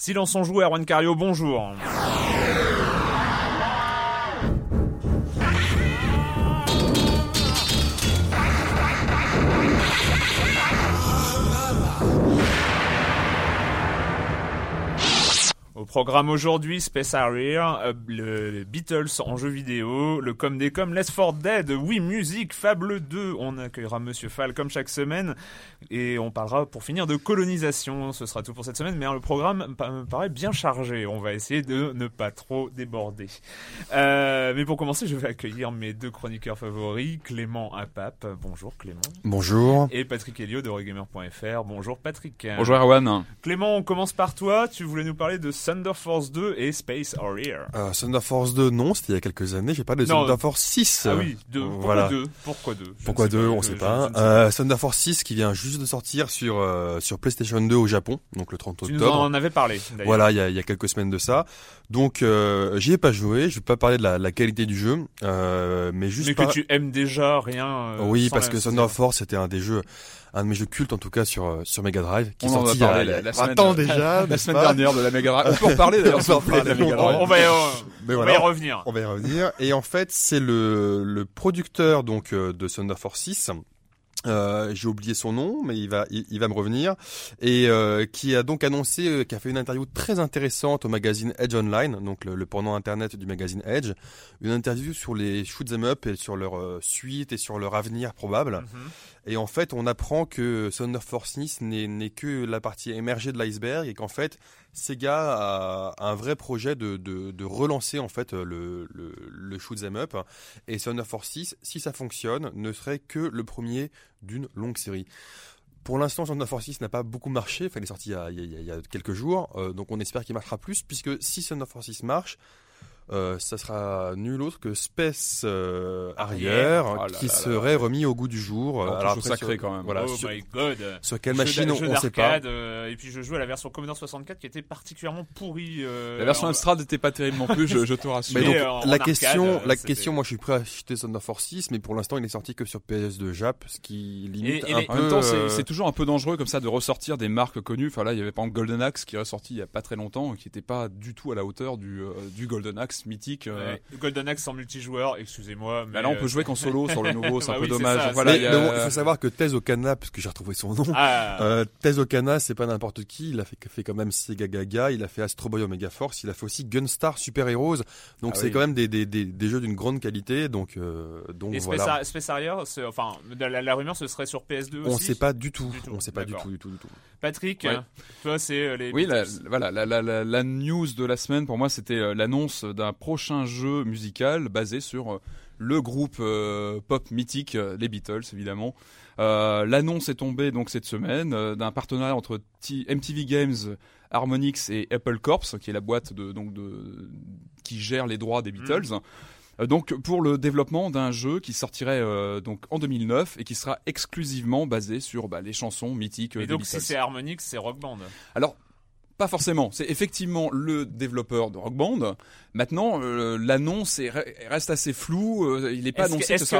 Silence on joue, Erwan Cario, bonjour. Au programme aujourd'hui, Space Harrier, euh, le Beatles en jeu vidéo, le com des com, Let's for Dead, oui, musique, Fable 2, on accueillera Monsieur Fall comme chaque semaine, et on parlera pour finir de colonisation, ce sera tout pour cette semaine, mais hein, le programme me paraît bien chargé, on va essayer de ne pas trop déborder. Euh, mais pour commencer, je vais accueillir mes deux chroniqueurs favoris, Clément Apap, bonjour Clément. Bonjour. Et Patrick Helio de Regamer.fr, bonjour Patrick. Bonjour Erwan. Clément, on commence par toi, tu voulais nous parler de Thunder Force 2 et Space Harrier. Euh, Thunder Force 2, non, c'était il y a quelques années. J'ai parlé de Non. Thunder Force 6. Ah oui, deux. Pourquoi voilà. deux Pourquoi deux? Je ne Pourquoi deux, pas, on sait pas. je ne Euh, Thunder Force 6 qui vient juste de sortir sur sur PlayStation 2 au Japon, donc le 30 Tu nous octobre. en avais parlé. Voilà, il y a, il y a quelques semaines de ça. Donc, euh, j'y ai pas joué. Je vais pas parler de la, la qualité du jeu, euh, mais juste Mais par- que tu aimes déjà rien. euh, Oui, parce que Thunder Force c'était un des jeux, un de mes jeux cultes en tout cas sur euh, sur Mega Drive, qui On est sorti il y a- la- la 20 semaine- ans déjà. La semaine dernière de la Mega Drive. On peut en parler d'ailleurs On On, Drive. on va y, euh, Mais on voilà. va y revenir. On va y revenir. Et en fait, c'est le, le producteur donc euh, de Thunder Force 6. Euh, j'ai oublié son nom, mais il va, il, il va me revenir. Et euh, qui a donc annoncé, euh, qui a fait une interview très intéressante au magazine Edge Online, donc le, le pendant internet du magazine Edge, une interview sur les shoot 'em up et sur leur euh, suite et sur leur avenir probable. Mhm. Et en fait, on apprend que Thunder Force 6 n'est n'est que la partie émergée de l'iceberg et qu'en fait, Sega a un vrai projet de, de, relancer en fait le, le, le shoot 'em up. Et Thunder Force 6, si ça fonctionne, ne serait que le premier d'une longue série. Pour l'instant, Thunder Force 6 n'a pas beaucoup marché. Enfin, il est sorti il y a, quelques jours. Euh, donc, on espère qu'il marchera plus, puisque si Thunder Force 6 marche, euh, ça sera nul autre que Space euh, Harrier, Oh là qui là là serait remis au goût du jour. Alors, Alors après, sacré sur- quand même. Voilà, oh sur, my god. sur quelle Jeu machine on ne sait pas. euh, et puis je jouais à la version Commodore 64 qui était particulièrement pourrie. euh, La version en- Amstrad n'était pas terrible non plus, je, je te rassure. Mais donc, euh, la arcade, question, euh, la question, moi je suis prêt à acheter Thunder Force 6, mais pour l'instant il est sorti que sur PS2 Jap, ce qui limite Et- et un les- En peu. même temps, c'est euh, c'est toujours un peu dangereux comme ça de ressortir des marques connues. Enfin là, il y avait par exemple Golden Axe qui est ressorti il y a pas très longtemps, et qui n'était pas du tout à la hauteur du, euh, du Golden Axe mythique. euh. Ouais. Golden Axe en multijoueur, excusez-moi. Mais Bah là, on euh, peut jouer qu'en solo sur le nouveau, c'est Bah un oui, peu dommage. ça, voilà, mais, il y a- mais bon, il faut savoir que Tez Okana, parce que j'ai retrouvé son nom. Ah, Euh, Tez Okana, c'est pas n'importe qui. Il a fait, fait quand même Sega Gaga, il a fait Astro Boy Omega Force, il a fait aussi Gunstar Super Heroes. Donc Ah c'est oui. quand même des, des, des, des jeux d'une grande qualité. Donc euh, donc et Space, voilà. Space Harrier, enfin, la, la rumeur ce serait sur PS2 aussi. On sait pas du tout. Du tout, On sait pas du tout, du tout, du tout. Patrick, Ouais. toi c'est euh, les. Oui, la, voilà, la, la, la, la news de la semaine pour moi, c'était euh, l'annonce d'un prochain jeu musical basé sur euh, le groupe euh, pop mythique, euh, les Beatles évidemment. Euh, L'annonce est tombée donc cette semaine euh, d'un partenariat entre T- MTV Games, Harmonix et Apple Corps, qui est la boîte de, donc de, qui gère les droits des Beatles. Euh, donc pour le développement d'un jeu qui sortirait euh, donc en 2009 et qui sera exclusivement basé sur bah, les chansons mythiques Et des donc Beatles. si c'est Harmonix, c'est Rock Band. Alors, pas forcément. C'est effectivement le développeur de Rock Band. Maintenant, euh, l'annonce est- reste assez floue. euh, il n'est pas annoncé que, est-ce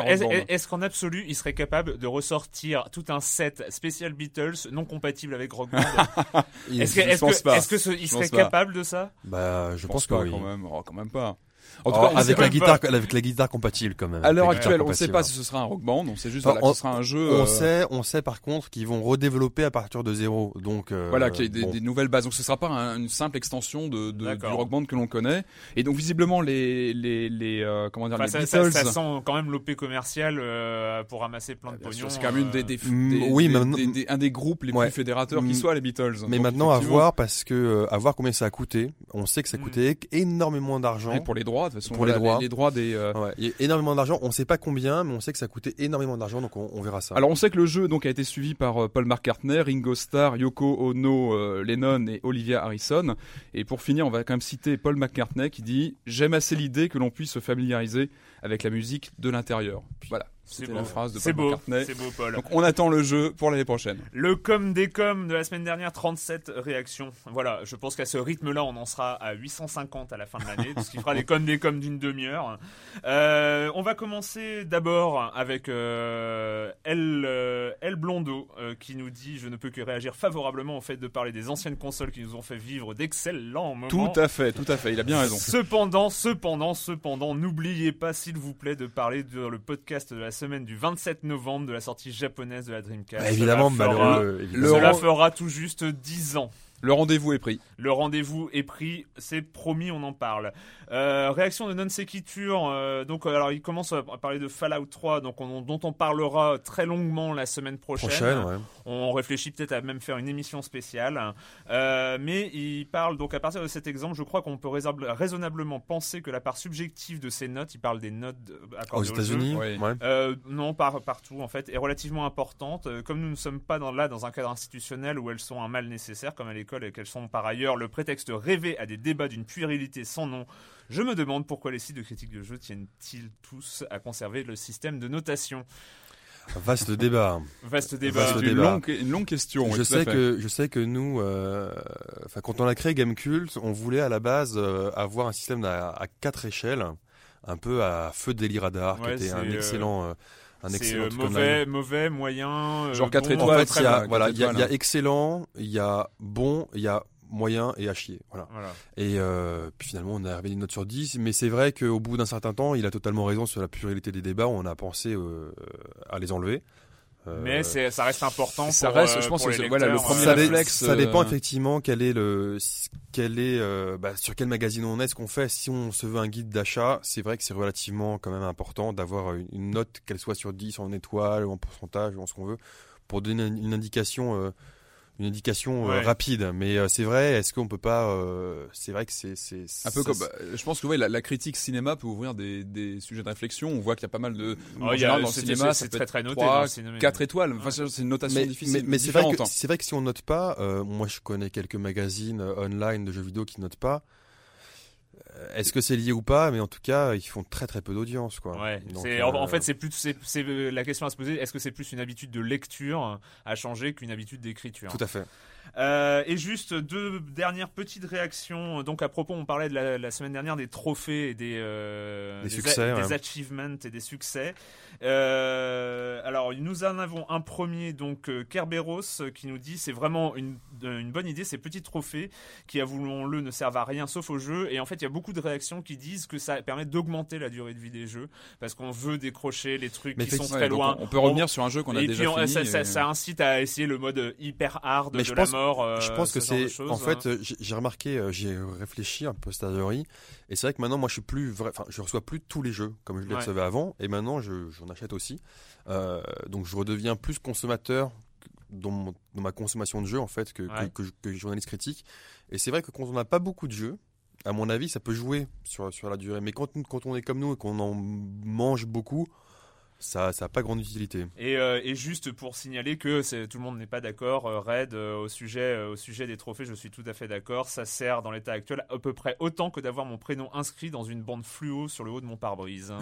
est-ce- qu'en absolu, il serait capable de ressortir tout un set spécial Beatles non compatible avec Rock Band Est-ce que, je est-ce pense que, pas. est-ce que ce- il Je serait pas. capable de ça? Bah, je, Je pense, pense que pas oui. quand même. Oh, quand même pas. En tout Oh, cas, on avec la guitare, avec la guitare compatible quand même. À l'heure actuelle, on ne sait pas si ce sera un rock band. On sait juste Enfin, voilà, que ce sera un jeu. On euh, sait, on sait par contre qu'ils vont redévelopper à partir de zéro. Donc euh, Voilà, qu'il y ait des, bon. des nouvelles bases. Donc ce sera pas un- une simple extension de, de- du rock band que l'on connaît. Et donc visiblement les les les euh, comment dire Enfin, les ça, ça- Beatles. ça sent quand même l'OP commercial euh, pour ramasser plein de sûr, pognon. c'est quand même une des, des, Mm, des- oui, maintenant- des- des- un des groupes les Ouais. plus fédérateurs qui Mm. soient les Beatles. Mais Donc, maintenant à voir parce que euh, à voir combien ça a coûté. On sait que ça a Mm. coûté énormément d'argent. pour les droits, de toute façon, Pour les voilà, droits. les, droits des. euh, Ouais, il y a énormément d'argent. On sait pas combien, mais on sait que ça a coûté énormément d'argent. Donc on, on verra ça. Alors on sait que le jeu donc a été suivi par euh, Paul McCartney, Ringo Starr, Yoko Ono, euh, Lennon et Olivia Harrison. Et pour finir, on va quand même citer Paul McCartney qui dit j'aime assez l'idée que l'on puisse se familiariser avec la musique de l'intérieur. Voilà, c'était beau. la phrase de C'est Paul beau, McCartney. c'est beau, Paul. Donc on attend le jeu pour l'année prochaine. Le com des com de la semaine dernière, 37 réactions. Voilà, je pense qu'à ce rythme-là, on en sera à 850 à la fin de l'année, ce qui fera des com des com d'une demi-heure. Euh, on va commencer d'abord avec euh, El, euh, El Blondo, euh, qui nous dit « Je ne peux que réagir favorablement au fait de parler des anciennes consoles qui nous ont fait vivre d'excellents moments. » Tout à fait, tout à fait, il a bien raison. Cependant, cependant, cependant, n'oubliez pas, s'il vous plaît, de parler de le podcast de la semaine du 27 novembre de la sortie japonaise de la Dreamcast. Bah, évidemment, Cela fera- évidemment. Cela fera tout juste 10 ans. Le rendez-vous est pris. Le rendez-vous est pris, c'est promis, on en parle. Euh, réaction de Non Sequitur, euh, donc euh, alors il commence à parler de Fallout 3, donc on- dont on parlera très longuement la semaine prochaine. Prochaine, ouais. On réfléchit peut-être à même faire une émission spéciale. Euh, mais il parle donc à partir de cet exemple, je crois qu'on peut raisonnable- raisonnablement penser que la part subjective de ces notes, il parle des notes Aux accordées au jeu, États-Unis, ouais. ouais. non, par, partout en fait, est relativement importante. Comme nous ne sommes pas dans, là dans un cadre institutionnel où elles sont un mal nécessaire, comme à l'école, et qu'elles sont par ailleurs le prétexte rêvé à des débats d'une puérilité sans nom, je me demande pourquoi les sites de critique de jeux tiennent-ils tous à conserver le système de notation. Vaste débat. Vaste débat. Vaste une débat. longue, une longue question. je sais que je sais que nous, euh, quand on a créé Gamecult, on voulait à la base euh, avoir un système à, à quatre échelles, un peu à feu de Daily Radar, Ouais, qui était un euh, excellent, euh, un excellent euh, truc mauvais, moyen. euh, Genre quatre bon, En étoiles, fait, très il y a, voilà, il y, a- y a excellent, il y a bon, il y a moyen et à chier. Voilà. Voilà. Et euh, puis finalement, on est arrivé une note sur 10. Mais c'est vrai qu'au bout d'un certain temps, il a totalement raison sur la puérilité des débats. On a pensé euh, à les enlever. Euh, Mais c'est- ça reste important. ça pour, reste, euh, je pense pour que voilà, le premier ça, euh, réflexe, ça dépend euh, effectivement quel est le, quel est, euh, bah, sur quel magazine on est, ce qu'on fait. Si on se veut un guide d'achat, c'est vrai que c'est relativement quand même important d'avoir une, note, qu'elle soit sur 10, en étoiles, ou en pourcentage, ou en ce qu'on veut, pour donner une, une indication, euh, une indication euh, Ouais. rapide. Mais euh, c'est vrai, est-ce qu'on peut pas, euh, c'est vrai que c'est, c'est Un peu ça- comme, bah, je pense que ouais, la, la critique cinéma peut ouvrir des, des sujets de réflexion. On voit qu'il y a pas mal de. Oh, y a- dans le cinéma, c'est très, très noté trois, dans le cinéma. 4 étoiles. Enfin, c'est c'est une notation mais, difficile. mais, mais c'est vrai que hein. c'est vrai que si on note pas, euh, moi je connais quelques magazines online de jeux vidéo qui notent pas. Euh, Est-ce que c'est lié ou pas Mais en tout cas, ils font très très peu d'audience, quoi. Ouais, Donc, c'est- en, en euh, fait, c'est plus, c'est, euh, la question à se poser. Est-ce que c'est plus une habitude de lecture à changer qu'une habitude d'écriture? Tout à fait. Euh, Et juste deux dernières petites réactions. Donc à propos, on parlait de la, la semaine dernière des trophées et des, euh, Des succès, des ouais. achievements et des succès. Euh, alors nous en avons un premier, donc euh, Kerberos, euh, qui nous dit c'est vraiment une, une bonne idée ces petits trophées qui, avouons-le, ne servent à rien sauf au jeu. Et en fait, il y a beaucoup de réactions qui disent que ça permet d'augmenter la durée de vie des jeux parce qu'on veut décrocher les trucs Mais qui sont très loin. on, on peut revenir sur un jeu qu'on a et déjà puis on- fini. ça, ça- et- ça incite à essayer le mode hyper hard Mais de je la pense- mort. euh, je pense que c'est, en hein. fait, euh, j'ai remarqué, euh, j'ai réfléchi un peu posteriori, et c'est vrai que maintenant, moi, je suis plus vrai, enfin, je reçois plus tous les jeux comme je les recevais avant, et maintenant, je, j'en achète aussi. Euh, donc, je redeviens plus consommateur dans, mon- dans ma consommation de jeux en fait que, Ouais. que, que- que journaliste critique. Et c'est vrai que quand on n'a pas beaucoup de jeux, à mon avis, ça peut jouer sur, sur la durée. Mais quand, quand on est comme nous et qu'on en mange beaucoup, ça ça a pas grande utilité. Et, euh, et juste pour signaler que tout le monde n'est pas d'accord, euh, Red, euh, au, sujet, euh, au sujet des trophées, je suis tout à fait d'accord. Ça sert dans l'état actuel à peu près autant que d'avoir mon prénom inscrit dans une bande fluo sur le haut de mon pare-brise.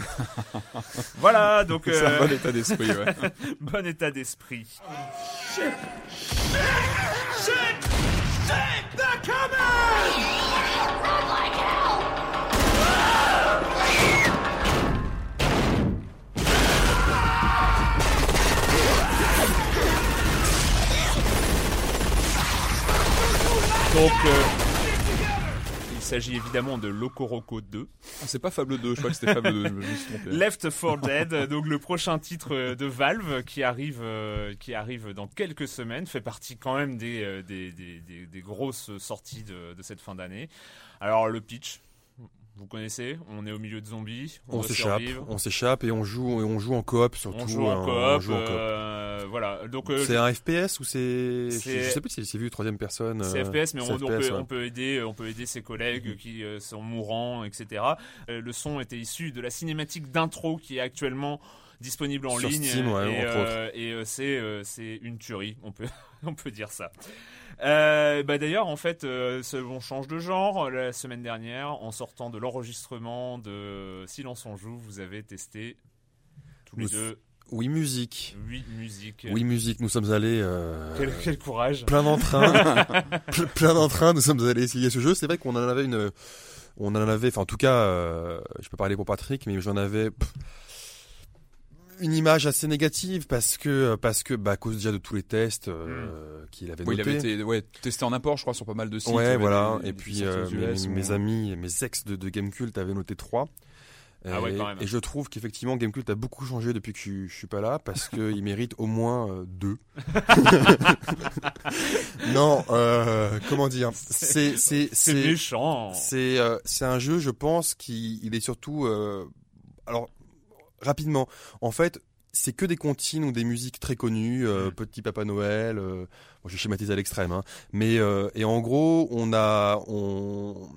voilà, donc C'est un bon état d'esprit, ouais. bon état d'esprit. Donc, euh, il s'agit évidemment de Locoroco 2. Ah, c'est pas Fable 2, je crois que c'était Fable 2, je me suis trompé. Left 4 Dead, donc le prochain titre euh, de Valve qui arrive, euh, qui arrive dans quelques semaines, fait partie quand même des, des, des, des- des grosses sorties de, de cette fin d'année. Alors le pitch, vous connaissez, on est au milieu de zombies, on, s'échappe, on s'échappe et on joue et on joue en coop surtout. on joue en hein, coop, en coop. euh, voilà. Donc euh, C'est un FPS ou c'est je, sais plus si c'est vu troisième personne. C'est euh, FPS, mais on, peut, ouais. on peut aider, on peut aider ses collègues qui euh, sont mourants, etc. Le son était issu de la cinématique d'intro qui est actuellement disponible en Sur ligne Steam, ouais, et, euh, et, euh, c'est euh, c'est une tuerie, on peut on peut dire ça. Euh, bah d'ailleurs en fait euh, on change de genre la semaine dernière en sortant de l'enregistrement de Silence on joue vous avez testé tous les deux Oui musique. huit musiques Oui musique. Nous sommes allés euh, quel, quel courage plein d'entrain, ple- plein d'entrain. Nous sommes allés essayer ce jeu. C'est vrai qu'on en avait une, on en avait, enfin en tout cas, je peux parler pour Patrick, mais j'en avais pff, une image assez négative parce que parce que bah à cause déjà de tous les tests euh, qu'il avait Oui, il notés. avait été ouais, testé en import, je crois, sur pas mal de sites. Il Ouais, voilà. des- et des puis euh, mes, amis, mes ex de, de Gamecult avaient noté 3. Ah ouais, et, quand même. et je trouve qu'effectivement Gamecult a beaucoup changé depuis que je, je suis pas là parce qu'il mérite au moins 2. non, euh, comment dire? C'est c'est c'est c'est méchant c'est euh, c'est un jeu, je pense, qui il est surtout euh, alors rapidement. En fait, c'est que des comptines ou des musiques très connues, euh. Petit Papa Noël. Euh, bon, je schématise à l'extrême, hein. mais euh, et en gros, on a on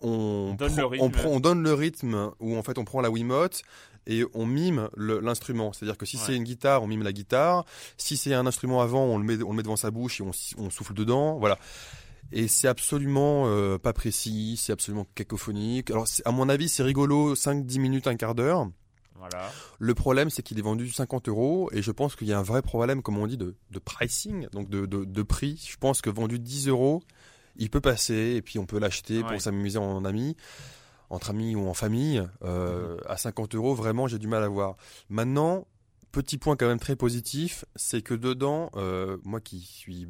on, Donne le prend- rythme. on, prend- on donne le rythme où en fait on prend la Wiimote et on mime l'instrument. C'est-à-dire que si Ouais. c'est une guitare, on mime la guitare. Si c'est un instrument avant, on le met, on le met devant sa bouche et on, souffle dedans. Voilà. Et c'est absolument euh, pas précis, c'est absolument cacophonique. Alors, à mon avis, c'est rigolo, 5-10 minutes, un quart d'heure. Voilà Le problème, c'est qu'il est vendu 50 euros et je pense qu'il y a un vrai problème, comme on dit, de, de pricing, donc de, de, de prix. Je pense que vendu 10 euros, il peut passer et puis on peut l'acheter Ouais. pour s'amuser en ami, entre amis ou en famille. Euh, À 50 euros, vraiment, j'ai du mal à voir. Maintenant, petit point quand même très positif, c'est que dedans, euh, moi qui suis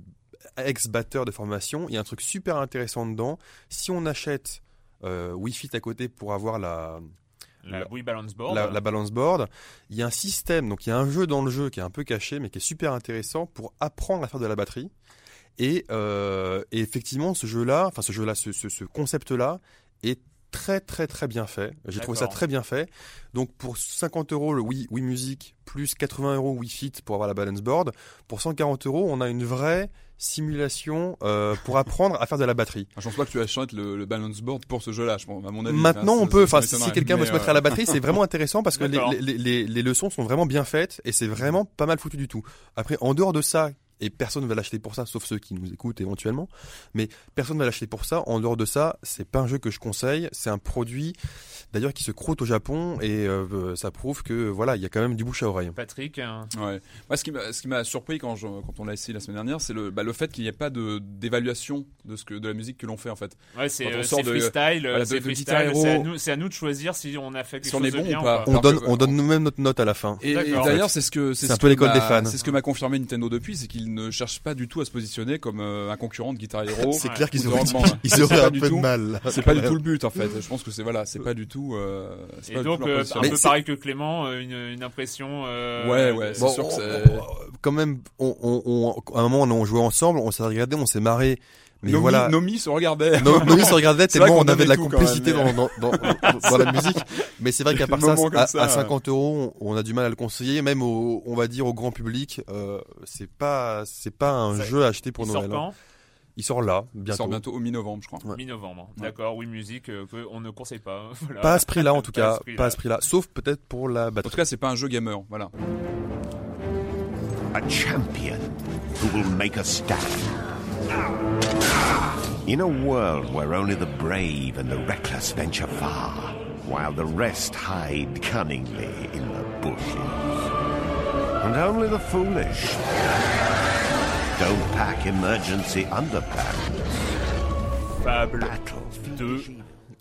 ex-batteur de formation, il y a un truc super intéressant dedans. Si on achète euh, Wi-Fi à côté pour avoir la, la La- Wii Balance Board la, la balance board, il y a un système, donc il y a un jeu dans le jeu qui est un peu caché, mais qui est super intéressant pour apprendre à faire de la batterie. Et, euh, et effectivement, ce jeu-là, enfin ce jeu-là, ce, ce, ce concept-là est très très très bien fait. J'ai trouvé ça très bien fait. Donc pour 50 euros le Wii, Wii Music plus 80 euros Wii Fit pour avoir la balance board, pour 140 euros on a une vraie simulation euh, pour apprendre à faire de la batterie. Je pense pas que tu achètes le, le balance board pour ce jeu-là, je pense, à mon avis. Maintenant, on peut, enfin, si quelqu'un veut se mettre euh, à la batterie, c'est vraiment intéressant parce que les, les, les leçons sont vraiment bien faites et c'est vraiment pas mal foutu du tout. Après, en dehors de ça, et personne ne va l'acheter pour ça, sauf ceux qui nous écoutent éventuellement, mais personne ne va l'acheter pour ça. En dehors de ça, c'est pas un jeu que je conseille. C'est un produit, d'ailleurs, qui se croûte au Japon et euh, ça prouve que voilà, il y a quand même du bouche à oreille. Patrick hein. Ouais. Moi, ce qui m'a, ce qui m'a surpris quand, je, quand on l'a essayé la semaine dernière, c'est le, bah, le fait qu'il n'y ait pas de, d'évaluation de ce que, de la musique que l'on fait, en fait. ouais c'est euh, freestyle voilà, c'est à nous c'est à nous de choisir si on a fait quelque Si on est de bon ou pas. On donne, que- on donne nous-mêmes notre note à la fin. Et, d'ailleurs, c'est ce que C'est ce un que peu l'école m'a- des fans. C'est ce que m'a confirmé Nintendo depuis, c'est ne cherchent pas du tout à se positionner comme euh, un concurrent de Guitar Hero. C'est clair qu'ils auraient, ils auraient pas un du peu de tout. mal. C'est pas du tout le but en fait. Je pense que c'est voilà, c'est pas du tout. Euh, c'est et donc euh, un peu pareil que Clément une, une impression euh, Ouais, ouais, c'est Bon, sûr que on- c'est- quand même, on, on, on- à un moment, on jouait ensemble, on s'est regardé, on s'est marré. Mais Nomi, voilà, Nomi se regardait. nos vies se vrai tellement qu'on on avait de la complicité même, mais- dans, dans, dans, dans la musique. Mais c'est vrai qu'à part ça, à, ça, à 50 euros, on, on a du mal à le conseiller, même au, on va dire au grand public. Euh, c'est pas, c'est pas un jeu à acheter pour il sort Noël. hein. Il sort là, Il bientôt. sort bientôt au mi-novembre, je crois. Ouais. Mi-novembre. Ouais. D'accord, oui, musique euh, que on ne conseille pas. Voilà. Pas à ce prix-là en tout Pas à cas, pas à ce prix-là. Sauf peut-être pour la En batterie. tout cas, c'est pas un jeu gamer, voilà. A champion who will make a stand. In a world where only the brave and the reckless venture far, while the rest hide cunningly in the bushes, and only the foolish don't pack emergency underpants. Fable Battlefield.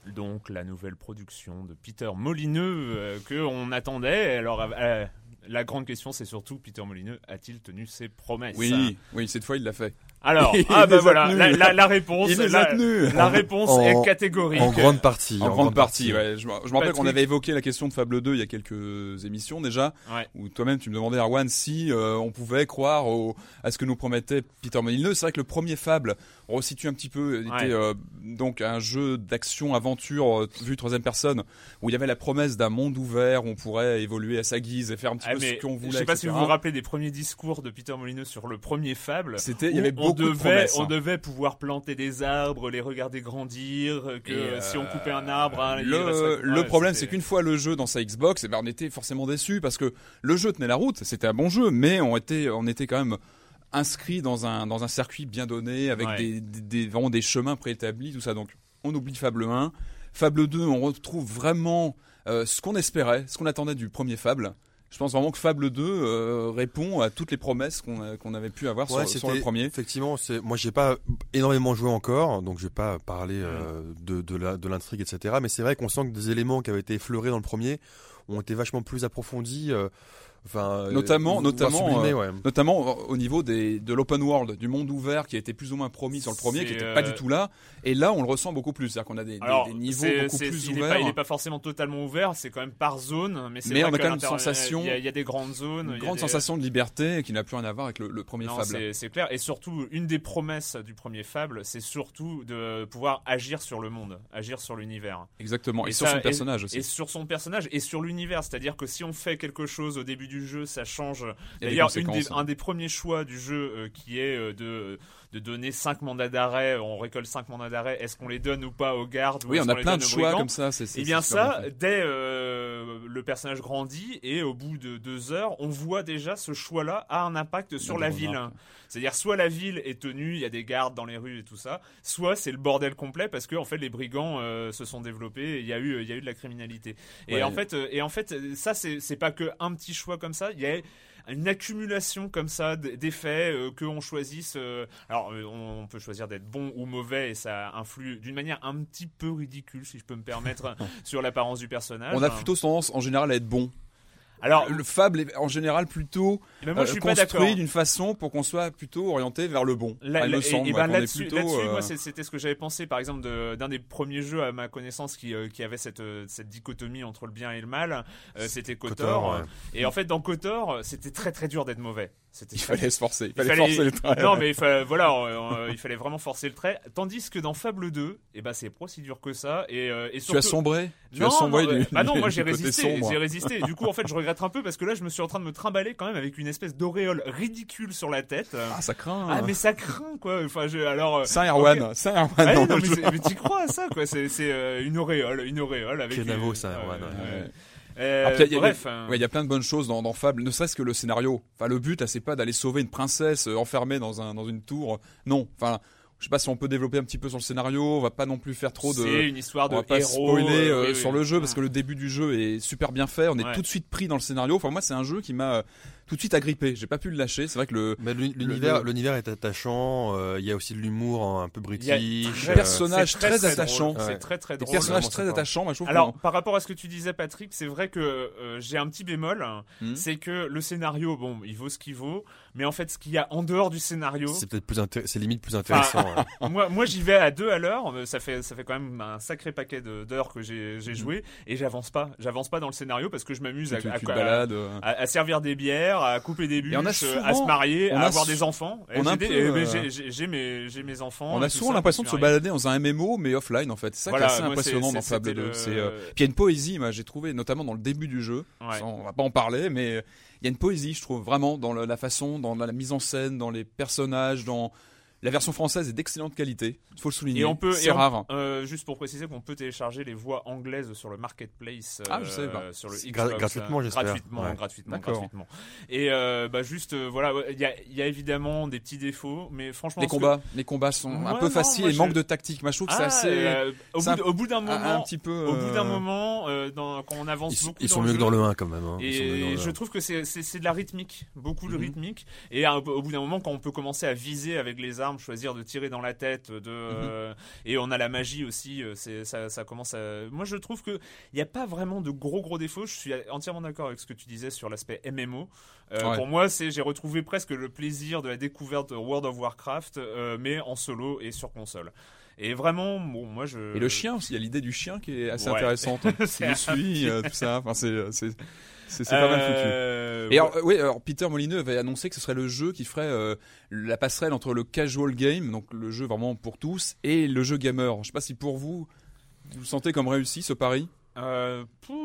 2. Donc la nouvelle production de Peter Molineux euh, que on attendait. Alors euh, la grande question c'est surtout Peter Molineux a-t-il tenu ses promesses? Oui, oui, cette fois il l'a fait. Alors Il ah bah a voilà la, la- la réponse Il la, réponse En- est catégorique. En grande partie. En, grande partie, ouais. Je, me- je me rappelle qu'on avait évoqué la question de Fable 2 il y a quelques émissions déjà, Ouais. où toi-même tu me demandais, Arwan, si euh, on pouvait croire au- à ce que nous promettait Peter Molineux. C'est vrai que le premier Fable, on resitue un petit peu, était Ouais. euh, donc un jeu d'action-aventure euh, vu troisième personne, où il y avait la promesse d'un monde ouvert, où on pourrait évoluer à sa guise et faire un petit Ah, peu ce qu'on voulait. je sais pas si etc. vous vous rappelez des premiers discours de Peter Molineux sur le premier Fable. C'était, il y avait on beaucoup de devait, promesses. on hein. devait pouvoir planter des arbres, les regarder grandir, que Et, euh, si on euh, coupait un arbre, hein, le, le Ouais, problème, c'était- c'est qu'une fois le jeu dans sa Xbox, eh ben, on était forcément déçu parce que le jeu tenait la route. C'était un bon jeu, mais on était, on était quand même inscrit dans un, dans un circuit bien donné avec Ouais. des, des, des- vraiment des chemins préétablis, tout ça. Donc, on oublie Fable 1. Fable 2, on retrouve vraiment euh, ce qu'on espérait, ce qu'on attendait du premier Fable. Je pense vraiment que Fable 2 euh, répond à toutes les promesses qu'on avait pu avoir Ouais, sur, sur le premier. Effectivement, c'est moi j'ai pas énormément joué encore, donc je vais pas parler euh, de de l'intrigue, etc. Mais c'est vrai qu'on sent que des éléments qui avaient été effleurés dans le premier ont été vachement plus approfondis. Euh, Enfin, euh, Notamment- notamment, euh, ouais. Notamment euh, au niveau des, de l'open world, du monde ouvert qui a été plus ou moins promis sur le premier, qui n'était pas euh, du tout là. Et là, on le ressent beaucoup plus. C'est-à-dire qu'on a des, des- Alors, des niveaux beaucoup plus il est ouverts. pas, il est pas forcément totalement ouvert, c'est quand même par zone, mais c'est Mais vrai on a quand même une sensation- Il y, a, il y a des grandes zones, Une grande des- sensation de liberté qui n'a plus rien à voir avec le, le premier Non, Fable. c'est clair. Et surtout, une des promesses du premier Fable, c'est surtout de pouvoir agir sur le monde, agir sur l'univers. Exactement. Et, Et sur ça- son et- personnage aussi. Et sur son personnage et sur l'univers. C'est-à-dire que si on fait quelque chose au début du jeu, ça change. D'ailleurs, des- conséquences. un des premiers choix du jeu euh, qui est euh, de, de donner 5 mandats d'arrêt, on récolte 5 mandats d'arrêt, est-ce qu'on les donne ou pas aux gardes ou oui, on a plein de choix comme ça. c'est- c'est- Eh bien ça, dès euh, le personnage grandit et au bout de deux heures, on voit déjà ce choix-là a un impact sur la ville. C'est-à-dire soit la ville est tenue, il y a des gardes dans les rues et tout ça, soit c'est le bordel complet parce que en fait les brigands euh, se sont développés, et il y a eu il y a eu de la criminalité. Et Ouais. en fait euh, et en fait ça c'est c'est pas que un petit choix comme ça, il y a une accumulation comme ça d'effets euh, que on choisisse. euh, alors euh, on, on peut choisir d'être bon ou mauvais et ça influe d'une manière un petit peu ridicule si je peux me permettre sur l'apparence du personnage. On a plutôt tendance en général à être bon. Alors le Fable est en général plutôt mais moi je euh, suis construit d'une façon pour qu'on soit plutôt orienté vers le bon. Semble et, et moi, ben qu'on est là-dessus, euh, moi, c'était ce que j'avais pensé, par exemple, de- d'un des premiers jeux à ma connaissance qui, euh, qui avait cette, cette dichotomie entre le bien et le mal. c'était Kotor. Kotor, ouais. Et en fait, dans Kotor, c'était très très dur d'être mauvais. Il fallait se forcer. Il il fallait, forcer le trait. Non, mais il fa- voilà, euh, euh, il fallait vraiment forcer le trait. Tandis que dans Fable 2, eh ben, c'est pas si dur que ça. Et, euh, et Tu surtout, as sombré? Tu non, as sombré non, du, bah non, moi j'ai résisté, j'ai résisté. Du coup, en fait, je regrette un peu parce que là, je me suis en train de me trimballer quand même avec une espèce d'auréole ridicule sur la tête. Ah, ça craint. Ah, mais ça craint, quoi. Enfin, je, alors. euh, Saint Erwan, ok. Saint Erwan. Ah, non, mais, t'y crois à ça, quoi. C'est, c'est euh, une auréole, une auréole avec. Kenavo, ouais, ouais. Ouais. Euh, Après, il y a- bref. il y a- hein. Ouais, il y a plein de bonnes choses dans, dans Fable, ne serait-ce que le scénario. Enfin, le but, là, c'est pas d'aller sauver une princesse euh, enfermée dans un dans une tour. Non. Enfin, je sais pas si on peut développer un petit peu sur le scénario. On va pas non plus faire trop de. C'est une histoire on de va pas héros. spoiler euh, euh, oui, sur oui. le jeu parce que le début du jeu est super bien fait. On est Ouais. tout de suite pris dans le scénario. Enfin, moi, c'est un jeu qui m'a tout de suite agrippé. J'ai pas pu le lâcher. C'est vrai que le Mais l'uni- l'univers, le- l'univers est attachant. euh, Il y a aussi de l'humour un peu Il y a british. très- euh, personnage c'est très drôle. attachant. C'est Ouais. très très des drôle. personnages vraiment très attachants. Moi, je trouve Alors, par rapport à ce que tu disais, Patrick, c'est vrai que euh, j'ai un petit bémol. Hmm. C'est que le scénario, bon, il vaut ce qu'il vaut, mais en fait, ce qu'il y a en dehors du scénario, c'est peut-être plus intér- c'est limite plus intéressant. ouais. moi, moi j'y vais à deux à l'heure. euh, Ça fait, ça fait quand même un sacré paquet de- d'heures que j'ai Hmm. j'ai joué et j'avance pas. J'avance pas dans le scénario parce que je m'amuse à, tu, à- tu te à- balades. à, à servir des bières, à couper des bûches, Et on a euh, souvent- à se marier, on à avoir des enfants. J'ai euh, j'ai- mes, enfants. On a souvent l'impression de se balader dans un MMO, mais offline en fait. C'est ça Voilà, qui est assez impressionnant dans Fable c'était 2. le- C'est, euh, Puis il y a une poésie, j'ai trouvé, notamment dans le début du jeu. Ouais. On va pas en parler, mais il y a une poésie, je trouve, vraiment dans la façon, dans la mise en scène, dans les personnages, dans La version française est d'excellente qualité, il faut le souligner. Et on peut, c'est on- rare. euh, juste pour préciser qu'on peut télécharger les voix anglaises sur le marketplace. Ah, je savais pas. Sur le C'est Xbox, gra- gratuitement, euh, j'espère. Gratuitement, Ouais. gratuitement, gratuitement. Et euh, bah juste, euh, voilà, il y a, il y a évidemment des petits défauts, mais franchement, Les que- combats, les combats sont un peu non, faciles et je- manque de tactique. Moi, je trouve que Ah, c'est assez, euh, au, bout, d'un un, moment, un petit peu. au bout d'un euh, moment, euh, dans, quand on avance Ils, beaucoup, ils dans sont mieux que dans le 1 quand même. hein. Et je 1. trouve que c'est c'est c'est de la rythmique, beaucoup de Mhm. rythmique. Et au bout d'un moment, quand on peut commencer à viser avec les armes, choisir de tirer dans la tête, de euh, et on a la magie aussi. euh, C'est ça, ça commence à. Moi, je trouve que il n'y a pas vraiment de gros gros défauts. Je suis entièrement d'accord avec ce que tu disais sur l'aspect MMO. Euh, Ouais. Pour moi, c'est j'ai retrouvé presque le plaisir de la découverte de World of Warcraft, euh, mais en solo et sur console. Et vraiment, bon, moi je. Et le chien aussi, il y a l'idée du chien qui est assez Ouais. intéressante. le suit, tout ça. Enfin, c'est c'est pas mal foutu. Euh, Et alors, euh, oui, alors Peter Molineux avait annoncé que ce serait le jeu qui ferait euh, la passerelle entre le casual game, donc le jeu vraiment pour tous, et le jeu gamer. Je sais pas si pour vous, vous le sentez comme réussi ce pari? Euh,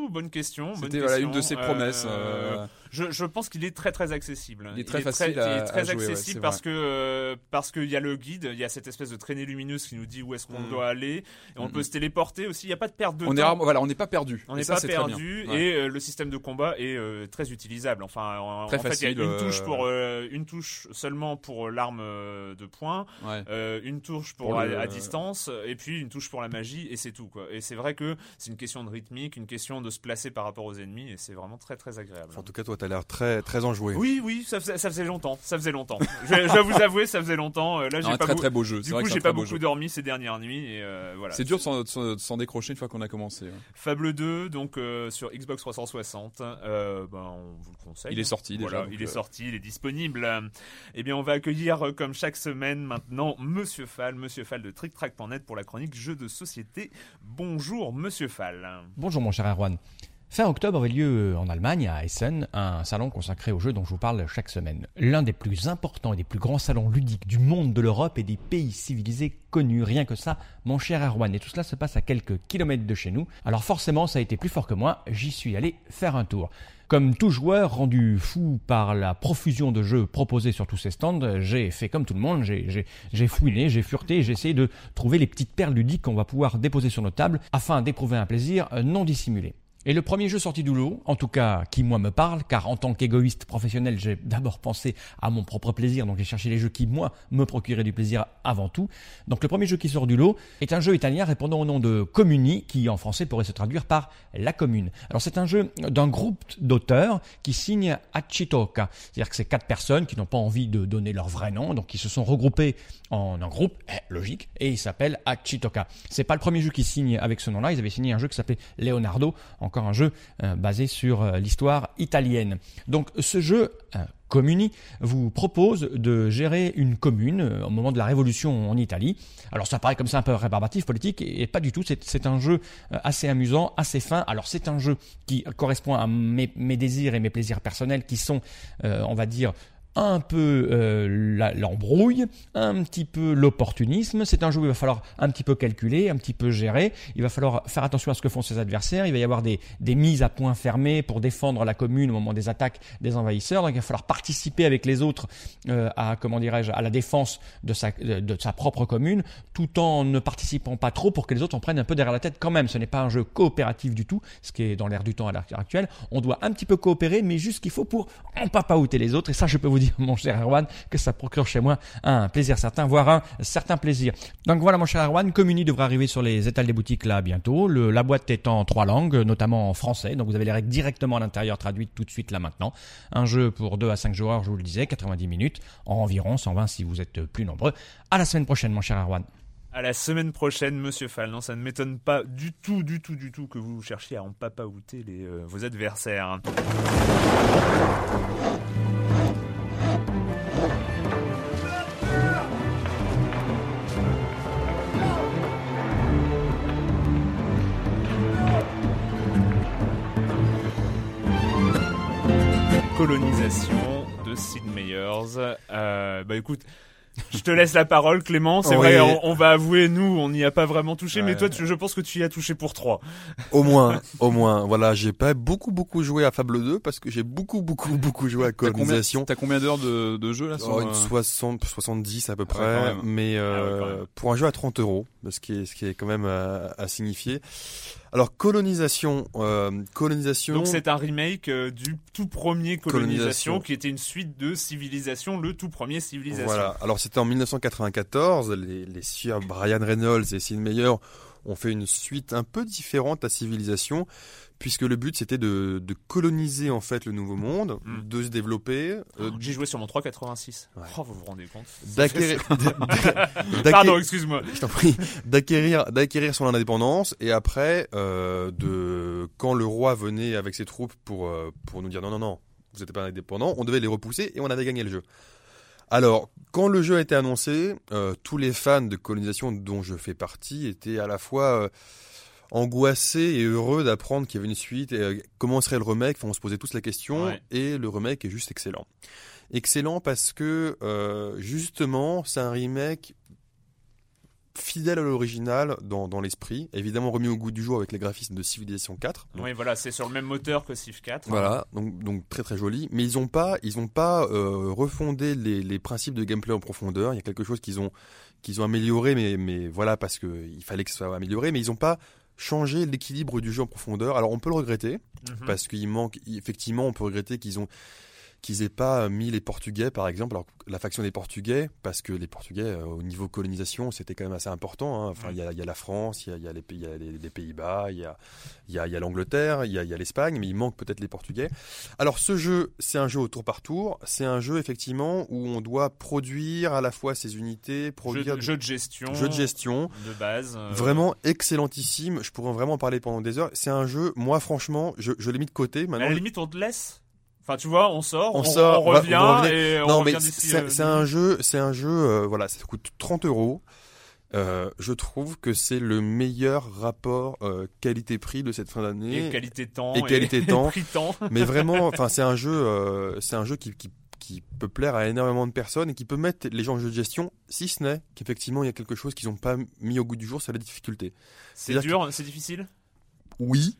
bonne question. C'était voilà, une de ses promesses. Euh, je, je pense qu'il est très très accessible. Il est très facile il à- est très à jouer, ouais, accessible c'est parce vrai. que euh, parce qu'il y a le guide, il y a cette espèce de traînée lumineuse qui nous dit où est-ce qu'on Mm. doit aller. Et on peut se téléporter aussi. Il n'y a pas de perte de on est temps. rarement- voilà, on n'est pas perdu. On n'est pas très perdu Ouais. et euh, le système de combat est euh, très utilisable. Enfin, en, Très en fait, il y facile, a une euh, touche pour euh, une touche seulement pour l'arme euh, de poing, Ouais. euh, une touche pour, Pour à, le- à distance et puis une touche pour la magie et c'est tout quoi. Et c'est vrai que c'est une question de rythmique, une question de se placer par rapport aux ennemis et c'est vraiment très très agréable. En tout cas, toi, t'as l'air très, très enjoué. Oui, oui, ça faisait, ça faisait longtemps. Ça faisait longtemps. je, vais- je dois vous avouer, ça faisait longtemps. Euh, Là, j'ai pas très beau- très beau jeu. Du coup, j'ai pas beaucoup jeu. dormi ces dernières nuits et euh, voilà. C'est dur de s'en- décrocher une fois qu'on a commencé. ouais. Fable 2, donc euh, sur Xbox 360. Euh, ben, on vous le conseille. Il est sorti déjà, Voilà, il est sorti, il est disponible. Eh bien, on va accueillir, comme chaque semaine maintenant, Monsieur Fall, Monsieur Fall de TrickTrack.net pour la chronique jeux de société. Bonjour, Monsieur Fall. Bonjour mon cher Erwan. Fin octobre avait lieu en Allemagne, à Essen, un salon consacré aux jeux dont je vous parle chaque semaine. L'un des plus importants et des plus grands salons ludiques du monde de l'Europe et des pays civilisés connus. Rien que ça, mon cher Erwan. Et tout cela se passe à quelques kilomètres de chez nous. Alors forcément, ça a été plus fort que moi. J'y suis allé faire un tour. Comme tout joueur rendu fou par la profusion de jeux proposés sur tous ces stands, j'ai fait comme tout le monde, j'ai- j'ai j'ai fureté, j'ai essayé de trouver les petites perles ludiques qu'on va pouvoir déposer sur nos tables afin d'éprouver un plaisir euh, non dissimulé. Et le premier jeu sorti du lot, en tout cas qui moi me parle, car en tant qu'égoïste professionnel, j'ai d'abord pensé à mon propre plaisir, donc j'ai cherché les jeux qui moi me procuraient du plaisir avant tout. Donc le premier jeu qui sort du lot est un jeu italien répondant au nom de Comuni, qui en français pourrait se traduire par la commune. Alors c'est un jeu d'un groupe d'auteurs qui signe Achitoka, c'est-à-dire que c'est quatre personnes qui n'ont pas envie de donner leur vrai nom, donc qui se sont regroupées en un groupe, eh, logique, et il s'appelle Achitoka. C'est pas le premier jeu qui signe avec ce nom-là, ils avaient signé un jeu qui s'appelait Leonardo, encore un jeu euh, basé sur euh, l'histoire italienne. Donc ce jeu euh, Comuni vous propose de gérer une commune au moment de la révolution en Italie. Alors ça paraît comme ça un peu rébarbatif politique et, pas du tout. C'est, un jeu assez amusant, assez fin. Alors c'est un jeu qui correspond à mes, désirs et mes plaisirs personnels qui sont, on va dire, un peu euh, l'embrouille, un petit peu l'opportunisme. C'est un jeu où il va falloir un petit peu calculer, un petit peu gérer. Il va falloir faire attention à ce que font ses adversaires. Il va y avoir des, des mises à point fermées pour défendre la commune au moment des attaques des envahisseurs. Donc il va falloir participer avec les autres euh, à comment dirais-je à la défense de sa, de, sa propre commune, tout en ne participant pas trop pour que les autres en prennent un peu derrière la tête quand même. Ce n'est pas un jeu coopératif du tout, ce qui est dans l'air du temps à l'heure actuelle. On doit un petit peu coopérer, mais juste ce qu'il faut pour en papaouter les autres. Et ça, je peux vous mon cher Erwan, que ça procure chez moi un plaisir certain, voire un certain plaisir. Donc voilà, mon cher Erwan, Comuni devrait arriver sur les étals des boutiques là bientôt. La boîte est en trois langues, notamment en français. Donc vous avez les règles directement à l'intérieur traduites tout de suite là maintenant. Un jeu pour 2 à 5 joueurs, je vous le disais, 90 minutes, en environ 120 si vous êtes plus nombreux. À la semaine prochaine, mon cher Erwan. À la semaine prochaine, Monsieur Fall. Non, ça ne m'étonne pas du tout, du tout, du tout que vous cherchiez à en papaouter euh, vos adversaires. Colonisation de Sid Meiers. Euh, bah écoute, Je te laisse la parole, Clément. C'est Oui. vrai, on, on va avouer, nous, on n'y a pas vraiment touché, mais toi, tu- je pense que tu y as touché pour trois. Au moins, au moins. Voilà, j'ai pas beaucoup beaucoup joué à Fable 2 parce que j'ai beaucoup beaucoup beaucoup joué à T'as combien, colonisation. t'as combien d'heures de, de jeu là sur, Oh, euh, une 60, 70 à peu Ah ouais, près, mais euh, Ah ouais, même. pour un jeu à 30 euros, ce qui est, ce qui est quand même à, à signifier. Alors colonisation, euh, colonisation. Donc c'est un remake euh, du tout premier Colonisation, Colonisation. qui était une suite de Civilisation, le tout premier Civilisation. Voilà. Alors c'était en 1994. Les, les sieurs Brian Reynolds et Sid Meier ont fait une suite un peu différente à Civilisation, puisque le but c'était de, de coloniser en fait le Nouveau Monde, Mm. de se développer, euh, Oh, J'ai joué sur mon 386. Ouais. Oh, vous vous rendez compte? D'acquérir, Pardon, d'acquérir- excuse-moi. je t'en prie, d'acquérir, d'acquérir son indépendance et après, euh, de quand le roi venait avec ses troupes pour euh, pour nous dire non non non, vous n'êtes pas indépendant, on devait les repousser et on avait gagné le jeu. Alors, quand le jeu a été annoncé, euh, tous les fans de colonisation dont je fais partie étaient à la fois euh, angoissés et heureux d'apprendre qu'il y avait une suite et euh, comment serait le remake. Enfin, on se posait tous la question Ouais. et le remake est juste excellent. Excellent parce que justement, c'est un remake fidèle à l'original dans, dans l'esprit, évidemment remis au goût du jour avec les graphismes de Civilization 4. Donc, Oui, voilà, c'est sur le même moteur que Civ 4. voilà, donc, donc très très joli. Mais ils ont pas, ils ont pas euh, refondé les, les principes de gameplay en profondeur. Il y a quelque chose qu'ils ont, qu'ils ont amélioré, mais, mais voilà parce que il fallait que ce soit amélioré. Mais ils ont pas changé l'équilibre du jeu en profondeur. Alors on peut le regretter Mhm. parce qu'il manque, effectivement, on peut regretter qu'ils ont qu'ils aient pas mis les Portugais, par exemple, alors la faction des Portugais, parce que les Portugais, euh, au niveau colonisation, c'était quand même assez important. hein. Enfin, il y, a, il y a la France, il y a, il y a les, Pays-Bas, il y a, y l'Angleterre, il y a, l'Espagne, mais il manque peut-être les Portugais. Alors, ce jeu, c'est un jeu au tour par tour. C'est un jeu, effectivement, où on doit produire à la fois ses unités, Jeu, produire de- jeu de gestion. jeu de gestion. De base. euh, Vraiment excellentissime. Je pourrais vraiment en parler pendant des heures. C'est un jeu, moi, franchement, je, je l'ai mis de côté. À Maintenant, la limite, on te laisse. Enfin, tu vois, on sort, On on, sort, on revient va et on non, revient mais c'est euh, c'est un jeu, c'est un jeu, euh, voilà, ça coûte 30 euros. Euh, je trouve que c'est le meilleur rapport qualité-prix de cette fin d'année. Et qualité temps. Et qualité temps. prix temps. Mais vraiment, enfin, c'est un jeu, c'est un jeu qui, qui, qui peut plaire à énormément de personnes et qui peut mettre les gens en jeu de gestion, si ce n'est qu'effectivement il y a quelque chose qu'ils n'ont pas mis au goût du jour, c'est la difficulté. C'est dur, c'est difficile? Oui,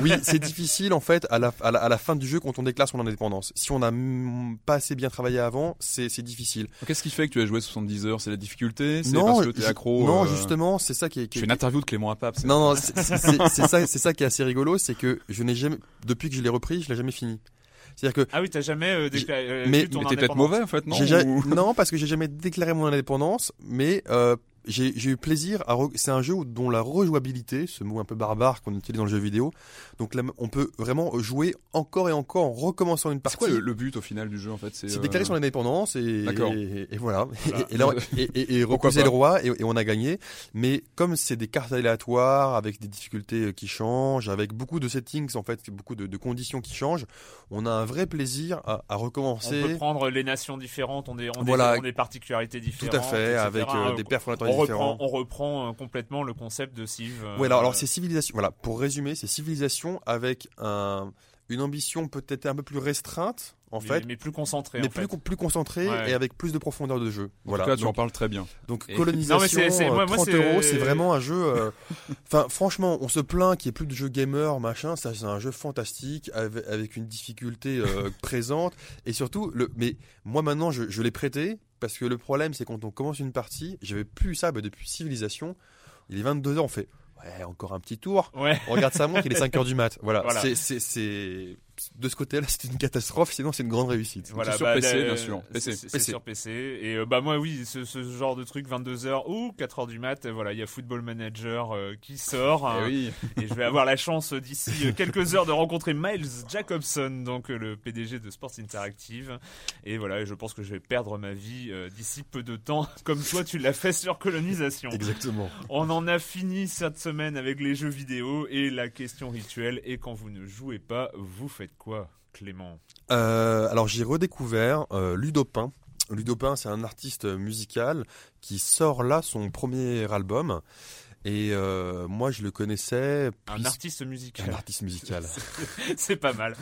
Oui. c'est difficile en fait à la, à, la, à la fin du jeu quand on déclare son indépendance. Si on n'a pas assez bien travaillé avant, c'est c'est difficile. Qu'est-ce qui fait que tu as joué 70 heures? C'est la difficulté? C'est Non, parce que accro non, euh, justement, c'est ça qui est. qui Je est- fais une interview de Clément Apap. c'est- Non, non, c'est c'est- c'est- c'est ça, c'est ça qui est assez rigolo, c'est que je n'ai jamais, depuis que je l'ai repris, je l'ai jamais fini. C'est-à-dire que Ah oui, t'as jamais euh, déclaré. euh, mais- Mais t'es peut-être mauvais en fait, non Ou- non, parce que j'ai jamais déclaré mon indépendance, mais euh, j'ai eu plaisir à. C'est un jeu dont la rejouabilité, ce mot un peu barbare qu'on utilise dans le jeu vidéo, donc là, on peut vraiment jouer encore et encore en recommençant une C'est partie. quoi le, le but au final du jeu en fait C'est euh, déclarer son indépendance et, et, et voilà. Voilà. Et, et, là, reposer le roi et, et on a gagné. Mais comme c'est des cartes aléatoires avec des difficultés euh, qui changent, avec beaucoup de settings en fait, beaucoup de, de conditions qui changent, on a un vrai plaisir à, à On recommencer. peut prendre les nations différentes, des, ont des- Voilà. ont des particularités Tout différentes. à fait, etc. avec euh, des perfs on fondateurs reprend, on reprend euh, complètement le concept de Civ. euh, Ouais, alors, alors c'est civilisation. Voilà, pour résumer, c'est civilisation avec un, une ambition peut-être un peu plus restreinte en mais, fait, mais plus concentré. mais en plus, fait. plus concentrée Ouais. et avec plus de profondeur de jeu. En Voilà. tout cas, tu en parles très bien. donc Et- colonisation, Non, mais c'est- c'est- euh, moi- moi, 30 c'est- euros, c'est vraiment un jeu. euh, Enfin, franchement, on se plaint qu'il n'y ait plus de jeux gamer, machin. Ça, c'est un jeu fantastique avec, avec une difficulté euh, présente et surtout, le. Mais moi maintenant, je, je l'ai prêté parce que le problème, c'est quand on commence une partie, j'avais plus ça bah, depuis Civilisation. Il est 22 h on fait. Ouais, encore un petit tour. Ouais. On regarde sa montre, il est 5 heures du mat. Voilà. Voilà. C'est- de ce côté-là, c'était une catastrophe. Sinon, c'est une grande réussite. Voilà, sur bah, PC, euh, bien sûr. PC. c'est- sur PC. Et euh, bah moi oui, ce, ce genre de truc 22h ou 4h du mat, euh, voilà, il y a Football Manager euh, qui sort Eh hein, oui. et je vais avoir la chance euh, d'ici euh, quelques heures de rencontrer Miles Jacobson, donc euh, le PDG de Sports Interactive. Et voilà, je pense que je vais perdre ma vie euh, d'ici peu de temps, comme toi tu l'as fait sur Colonisation. Exactement. On en a fini cette semaine avec les jeux vidéo et la question rituelle. Et quand vous ne jouez pas, vous faites quoi, Clément? Euh, alors j'ai redécouvert euh, Ludopin. Ludopin, c'est un artiste musical qui sort là son premier album. Et euh, moi, je le connaissais. Un artiste musical. Un artiste musical. C'est pas mal.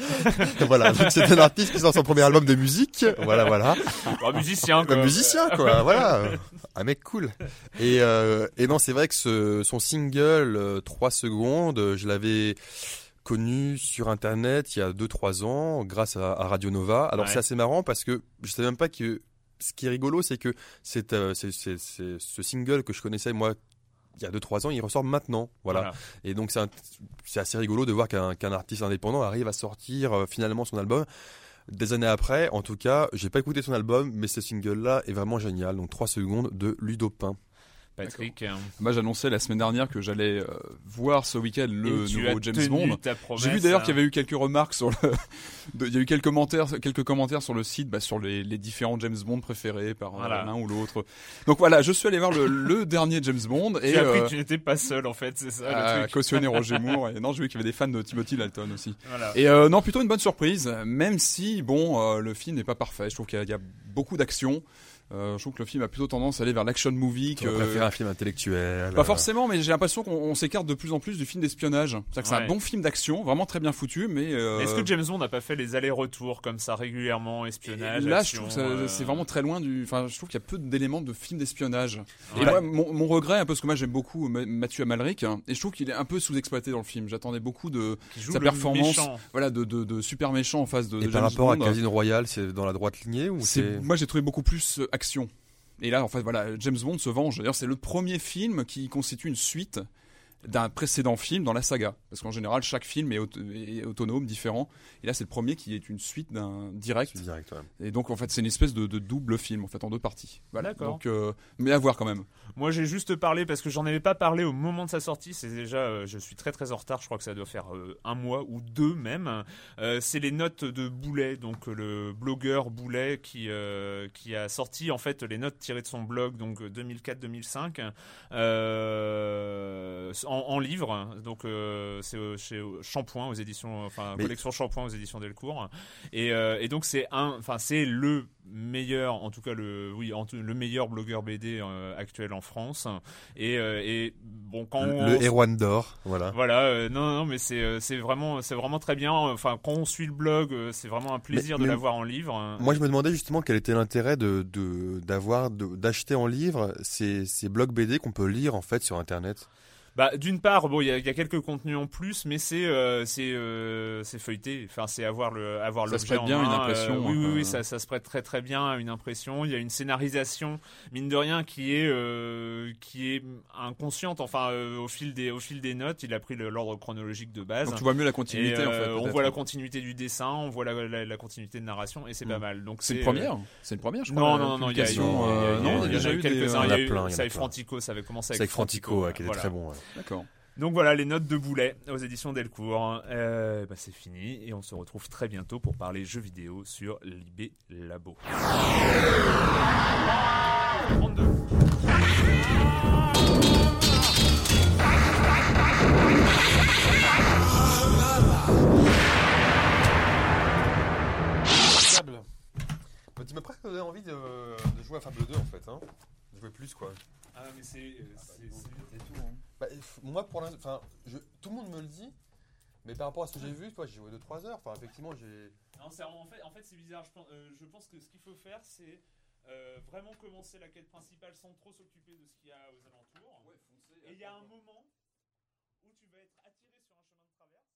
voilà, c'est un artiste qui sort son premier album de musique. Voilà, voilà. Un musicien, quoi. Un musicien, quoi. voilà. Un mec cool. Et, euh, et non, c'est vrai que ce, son single, euh, 3 secondes, je l'avais connu sur internet il y a 2-3 ans grâce à, à Radio Nova. Alors Ouais. c'est assez marrant parce que je savais même pas que ce qui est rigolo, c'est que c'est, euh, ce single que je connaissais moi il y a 2-3 ans, il ressort maintenant. Voilà. Et donc c'est assez rigolo de voir qu'un qu'un artiste indépendant arrive à sortir euh, finalement son album. Des années après, en tout cas, j'ai pas écouté son album, mais ce single-là est vraiment génial. Donc 3 secondes de Ludopin. Patrick. hein. Moi, j'annonçais la semaine dernière que j'allais euh, voir ce week-end le Et nouveau as James tenu Bond. ta promesse, J'ai vu d'ailleurs hein. qu'il y avait eu quelques remarques sur le, il y a eu quelques commentaires, quelques commentaires sur le site, bah, sur les, les différents James Bond préférés par euh, Voilà. l'un ou l'autre. Donc voilà, je suis allé voir le, le dernier James Bond et Tu as appris euh, que tu n'étais pas seul, en fait, c'est ça, à le truc. cautionner Roger Moore. Et non, j'ai vu qu'il y avait des fans de Timothy Dalton aussi. Voilà. Et euh, non, plutôt une bonne surprise, même si bon, euh, le film n'est pas parfait. Je trouve qu'il y, a- il y a beaucoup d'action. Euh, je trouve que le film a plutôt tendance à aller vers l'action movie. Tu Que... préfères un film intellectuel Pas euh, forcément, mais j'ai l'impression qu'on on s'écarte de plus en plus du film d'espionnage. C'est-à-dire que c'est Ouais. un bon film d'action, vraiment très bien foutu, mais euh, Est-ce que James Bond n'a pas fait les allers-retours comme ça régulièrement, espionnage, là, action, je trouve que euh, c'est vraiment très loin du. Enfin, je trouve qu'il y a peu d'éléments de film d'espionnage. Et moi, mon, mon regret, un peu parce que moi j'aime beaucoup Ma- Mathieu Amalric, hein, et je trouve qu'il est un peu sous-exploité dans le film. J'attendais beaucoup de sa performance, méchant. voilà, de, de, de super méchant en face de, Et de par James rapport à. Casino Royale, c'est dans la droite lignée ou C'est- c'est moi j'ai trouvé beaucoup plus euh, Et là, en fait, voilà, James Bond se venge. D'ailleurs, c'est le premier film qui constitue une suite d'un précédent film dans la saga. Parce qu'en général, chaque film est, auto- est autonome, différent. Et là, c'est le premier qui est une suite d'un direct. C'est direct, ouais. Et donc, en fait, c'est une espèce de, de double film, en fait, en deux parties. Voilà. D'accord. Donc, euh, mais à voir quand même. Moi, j'ai juste parlé parce que j'en avais pas parlé au moment de sa sortie. C'est déjà, euh, je suis très très en retard. Je crois que ça doit faire euh, un mois ou deux même. Euh, c'est les notes de Boulet, donc le blogueur Boulet qui euh, qui a sorti en fait les notes tirées de son blog, donc 2004-2005, euh, en, en livre. Donc euh, c'est euh, chez Shampoing aux éditions, enfin Mais- collection Shampoing aux éditions Delcourt. Et, euh, et donc c'est un, enfin c'est le meilleur, en tout cas le, oui, en tout- le meilleur blogueur BD euh, actuel en France. Et, euh, et bon, quand Le, on- le Erwan d'or, voilà. voilà, euh, non, non, mais c'est euh, c'est vraiment, c'est vraiment très bien. Enfin, quand on suit le blog, euh, c'est vraiment un plaisir Mais- de l'avoir en livre. Moi, je me demandais justement quel était l'intérêt de de- d'avoir d'acheter en livre ces, ces blogs BD qu'on peut lire en fait sur Internet. Bah, d'une part, bon, il y, y a quelques contenus en plus, mais c'est euh, c'est euh, c'est feuilleté. Enfin, c'est avoir le avoir Ça se prête en bien à une main. impression, Euh, oui, oui, hein, oui, euh. ça, ça se prête très très bien à une impression. Il y a une scénarisation, mine de rien, qui est euh, qui est inconsciente. Enfin, euh, au fil des au fil des notes, il a pris l'ordre chronologique de base. Donc, tu vois mieux la continuité, Et, en fait. on voit la continuité du dessin, on voit la, la- la continuité de narration, et c'est pas Mm. mal. Donc C'est une première. C'est une première, je crois. non, non, non, il y a, y a- y a- y a- non, il y il y a déjà eu des, quelques-uns. Ça avec. Frantico, ça avait commencé C'est avec, Frantico, qui était très bon. D'accord. Donc voilà, les notes de Boulet aux éditions Delcourt. Euh, bah, c'est fini et on se retrouve très bientôt pour parler jeux vidéo sur Libé Labo. 32. Fable. Bah, tu m'as presque donné envie de, de jouer à Fable 2 en fait. Hein. De jouer plus quoi. Ah mais c'est Bah, f- moi pour l'instant, tout le monde me le dit, mais par rapport à ce que j'ai vu, toi j'ai joué 2-3 heures. Enfin, effectivement, j'ai. Non, c'est en fait, en fait c'est bizarre. Je pense, euh, je pense que ce qu'il faut faire, c'est euh, vraiment commencer la quête principale sans trop s'occuper de ce qu'il y a aux alentours. Et il y a un moment où tu vas être attiré sur un chemin de traverse.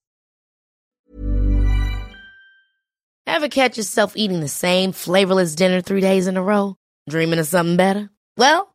Ever catch yourself eating the same flavorless dinner three days in a row? Dreaming of something better? Well,